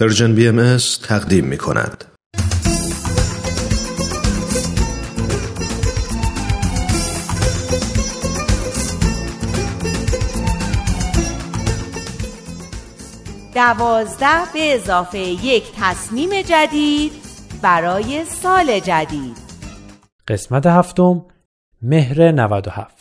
پرژن بی ام تقدیم می کند. دوازده به اضافه یک تصمیم جدید برای سال جدید قسمت هفتم مهر 97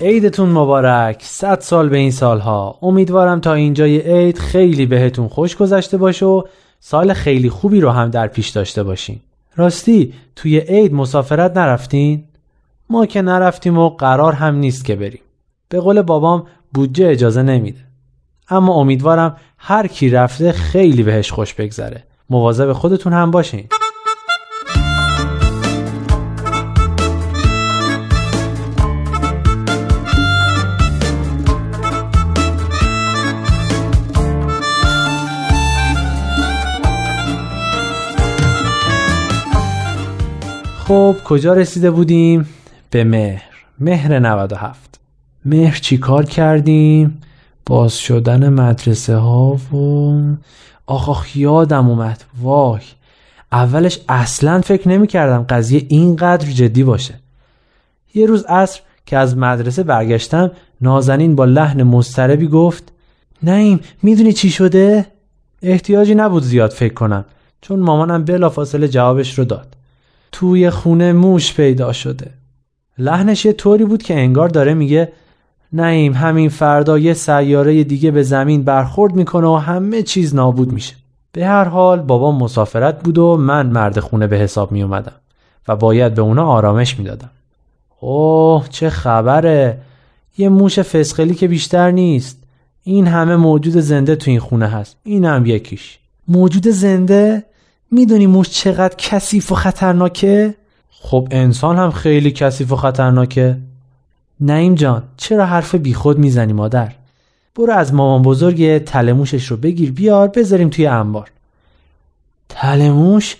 عیدتون مبارک. صد سال به این سالها. امیدوارم تا اینجای عید خیلی بهتون خوش گذشته باشه و سال خیلی خوبی رو هم در پیش داشته باشین. راستی توی عید مسافرت نرفتین؟ ما که نرفتیم و قرار هم نیست که بریم. به قول بابام بودجه اجازه نمیده. اما امیدوارم هر کی رفته خیلی بهش خوش بگذره. مواظب خودتون هم باشین. خب کجا رسیده بودیم؟ به مهر مهر 97 مهر چی کار کردیم؟ باز شدن مدرسه ها و آخ یادم اومد وای اولش اصلا فکر نمی کردم قضیه اینقدر جدی باشه یه روز عصر که از مدرسه برگشتم نازنین با لحن مضطربی گفت نیم می‌دونی چی شده؟ احتیاجی نبود زیاد فکر کنم چون مامانم بلافاصله جوابش رو داد توی خونه موش پیدا شده. لحنش یه طوری بود که انگار داره میگه نعیم همین فردا یه سیاره دیگه به زمین برخورد می‌کنه و همه چیز نابود میشه. به هر حال بابا مسافرت بود و من مرد خونه به حساب می اومدم و باید به اونا آرامش می‌دادم. اوه چه خبره! یه موش فسقلی که بیشتر نیست. این همه موجود زنده تو این خونه هست. این هم یکیش. موجود زنده؟ می‌دونی موش چقدر کثیف و خطرناکه؟ خب انسان هم خیلی کثیف و خطرناکه نعیم جان چرا حرف بیخود می‌زنی مادر؟ برو از مامان بزرگ تلموشش رو بگیر بیار بذاریم توی انبار تلموش؟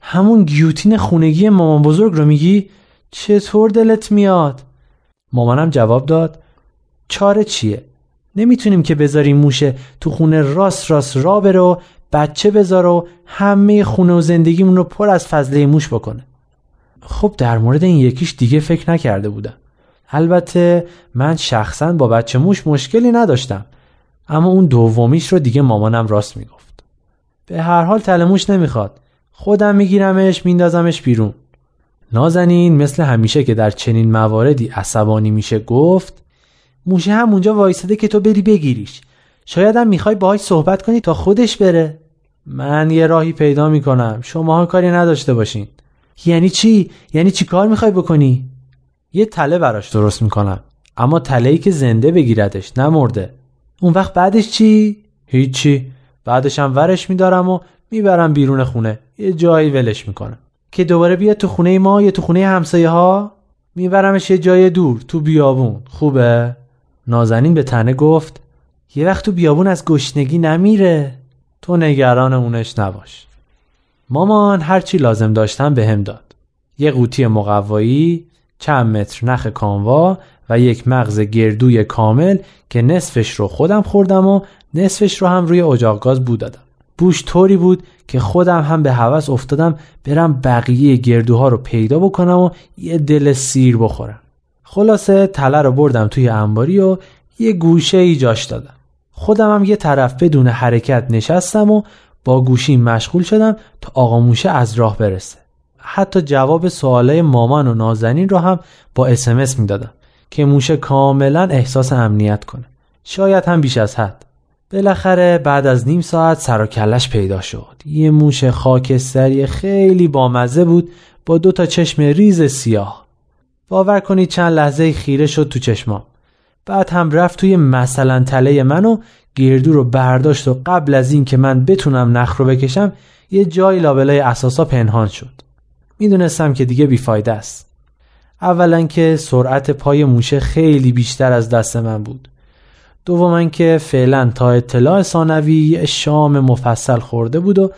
همون گیوتین خونگی مامان بزرگ رو میگی؟ چطور دلت میاد؟ مامانم جواب داد چاره چیه؟ نمی‌تونیم که بذاریم موشه تو خونه راست راست را بره و بچه بذار و همه خونه و زندگیمون رو پر از فضله موش بکنه. خب در مورد این یکیش دیگه فکر نکرده بودم. البته من شخصا با بچه موش مشکلی نداشتم اما اون دومیش رو دیگه مامانم راست می‌گفت. به هر حال تلموش نمی‌خواد. خودم میگیرمش میندازمش بیرون. نازنین مثل همیشه که در چنین مواردی عصبانی میشه گفت موشه همونجا وایساده که تو بری بگیریش. شاید هم می‌خوای باهاش صحبت کنی تا خودش بره. من یه راهی پیدا می‌کنم. شماها کاری نداشته باشین. یعنی چی؟ یعنی چی کار می‌خوای بکنی؟ یه تله براش درست می‌کنم. اما تله ای که زنده بگیردش نمرده اون وقت بعدش چی؟ هیچی. بعدش هم ورش میدارم و می‌برم بیرون خونه. یه جایی ولش می‌کنم. که دوباره بیاد تو خونه ما یا تو خونه همسایه ها میبرمش یه جای دور تو بیابون. خوبه؟ نازنین به تنه گفت یه وقت تو بیابون از گشنگی نمیره. تو نگران اونش نباش. مامان هرچی لازم داشتم به هم داد. یه قوطی مقوایی چند متر نخ کانوا و یک مغز گردوی کامل که نصفش رو خودم خوردم و نصفش رو هم روی اجاق گاز بود دادم. بوش طوری بود که خودم هم به هوس افتادم برم بقیه گردوها رو پیدا بکنم و یه دل سیر بخورم. خلاصه تله رو بردم توی انباری و یه گوشه ای جاش دادم. خودم هم یه طرف بدون حرکت نشستم و با گوشی مشغول شدم تا آقا موشه از راه برسه. حتی جواب سوالای مامان و نازنین رو هم با اسمس می‌دادم که موشه کاملا احساس امنیت کنه. شاید هم بیش از حد. بالاخره بعد از نیم ساعت سر و کلش پیدا شد. یه موش خاکستری خیلی بامزه بود با دو تا چشم ریز سیاه. باور کنید چند لحظه خیره شد تو چشمام. بعد هم رفت توی مثلا تله منو گردو رو برداشت و قبل از این که من بتونم نخ رو بکشم یه جای لابلای اساسا پنهان شد. می‌دونستم که دیگه بیفایده است. اولا که سرعت پای موشه خیلی بیشتر از دست من بود. دوما که فعلا تا اطلاع ثانوی شام مفصل خورده بود و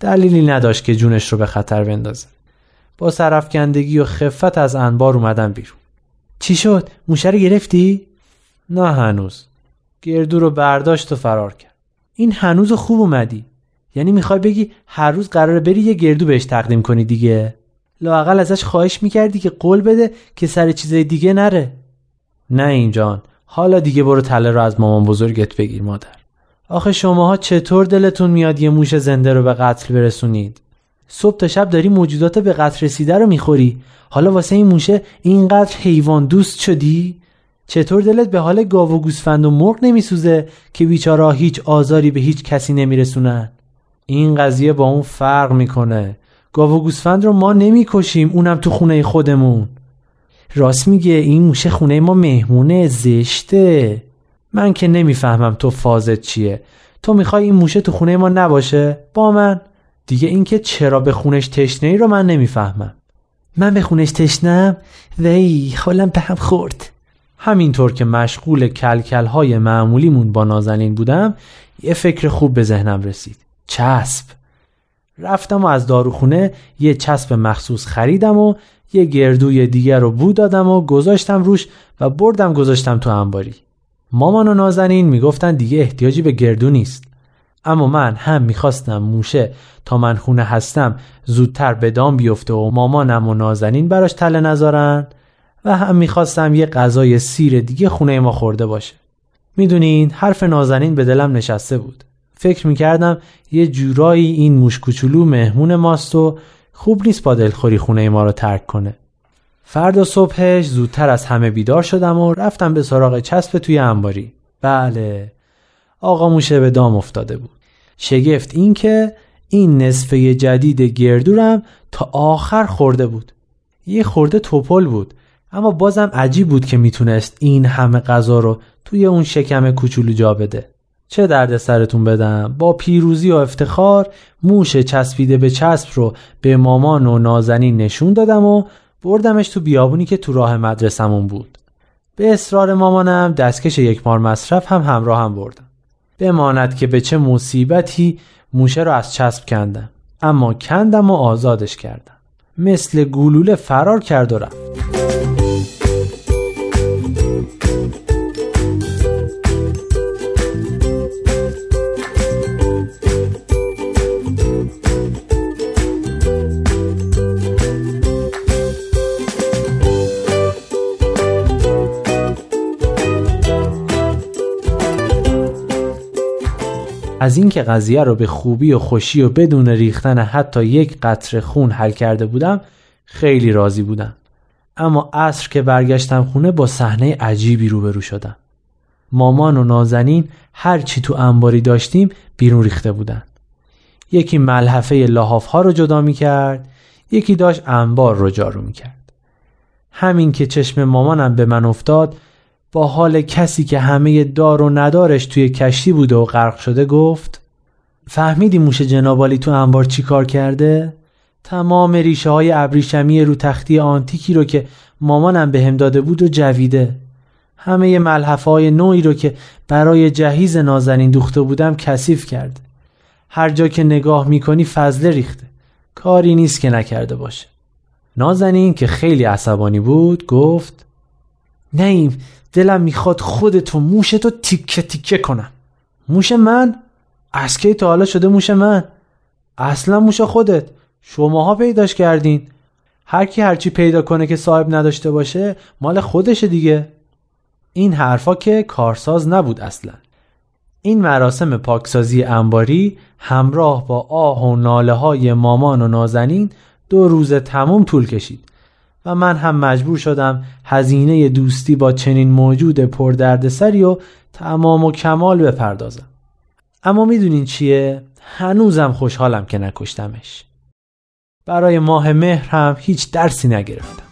دلیلی نداشت که جونش رو به خطر بندازه. با سرفکندگی و خفت از انبار اومدم بیرون. چی شد؟ موشه رو گرفتی؟ نه هنوز. گردو رو برداشت و فرار کرد. این هنوز خوب اومدی. یعنی می‌خوای بگی هر روز قراره بری یه گردو بهش تقدیم کنی دیگه؟ لاقل ازش خواهش می‌کردی که قول بده که سر چیزای دیگه نره. نه اینجان حالا دیگه برو تله رو از مامان بزرگت بگیر مادر. آخه شماها چطور دلتون میاد یه موش زنده رو به قتل برسونید؟ صبح تا شب داری موجودات به قتل رسیده رو می‌خوری؟ حالا واسه این موشه اینقدر حیوان دوست شدی؟ چطور دلت به حال گاو و گوسفند و مرغ نمیسوزه که بیچاره هیچ آزاری به هیچ کسی نمیرسونن؟ این قضیه با اون فرق می‌کنه. گاو و گوسفند رو ما نمی‌کشیم اونم تو خونه خودمون. راست میگه این موشه خونه ما مهمونه زشته. من که نمی‌فهمم تو فازت چیه. تو می‌خوای این موشه تو خونه ما نباشه؟ با من. دیگه اینکه چرا به خونش تشنه ای رو من نمی‌فهمم. من به خونش تشنم؟ وی حالم به هم خورد. همینطور که مشغول کلکل های معمولیمون با نازنین بودم یه فکر خوب به ذهنم رسید. چسب. رفتم و از داروخونه یه چسب مخصوص خریدم و یه گردوی دیگر رو بو دادم و گذاشتم روش و بردم گذاشتم تو انباری. مامان و نازنین می‌گفتن دیگه احتیاجی به گردو نیست. اما من هم می‌خواستم موشه تا من خونه هستم زودتر به دام بیفته و مامانم و نازنین براش تله نذارن. و هم می‌خواستم یه غذای سیر دیگه خونه ما خورده باشه. می‌دونین حرف نازنین به دلم نشسته بود. فکر می‌کردم یه جورایی این موش کوچولو مهمون ماست و خوب نیست با دلخوری خونه ما رو ترک کنه. فردا صبحش زودتر از همه بیدار شدم و رفتم به سراغ چسب توی انباری. بله آقا موشه به دام افتاده بود. شگفت این که این نصفه جدید گردورم تا آخر خورده بود. یه خورده توپل بود. اما بازم عجیب بود که می‌تونست این همه غذا رو توی اون شکم کوچولو جا بده. چه درد سرتون بدم؟ با پیروزی و افتخار موش چسبیده به چسب رو به مامان و نازنین نشون دادم و بردمش تو بیابونی که تو راه مدرسمون بود. به اصرار مامانم دستکش یک مار مصرف هم همراه هم بردم. بماند که به چه مصیبتی موشه رو از چسب کندم. اما کندم و آزادش کردم. مثل گلوله فرار کرد و رفت. از اینکه قضیه رو به خوبی و خوشی و بدون ریختن حتی یک قطره خون حل کرده بودم خیلی راضی بودم. اما عصر که برگشتم خونه با صحنه عجیبی روبرو شدم. مامان و نازنین هر چی تو انباری داشتیم بیرون ریخته بودن. یکی ملحفه لحاف ها رو جدا می کرد یکی داشت انبار رو جارو می کرد همین که چشم مامانم به من افتاد با حال کسی که همه دار و ندارش توی کشتی بوده و غرق شده گفت فهمیدی موش جنابالی تو انبار چی کار کرده؟ تمام ریشه های ابریشمی رو تختی آنتیکی رو که مامانم به هم داده بود و جویده. همه ملحفه های نوعی رو که برای جهیز نازنین دوخته بودم کثیف کرده. هر جا که نگاه می‌کنی فضله ریخته. کاری نیست که نکرده باشه. نازنین که خیلی عصبانی بود گفت نیم دلم می‌خواد خودتو موشتو تیکه تیکه کنم. موش من؟ از کی تا حالا شده موش من؟ اصلا موش خودت. شماها پیداش کردین. هر کی هرچی پیدا کنه که صاحب نداشته باشه مال خودشه دیگه. این حرفا که کارساز نبود اصلا. این مراسم پاکسازی انباری همراه با آه و ناله های مامان و نازنین دو روز تموم طول کشید. و من هم مجبور شدم هزینه دوستی با چنین موجود پردردسری و تمام و کمال بپردازم. اما می‌دونین چیه؟ هنوزم خوشحالم که نکشتمش. برای ماه مهر هم هیچ درسی نگرفتم.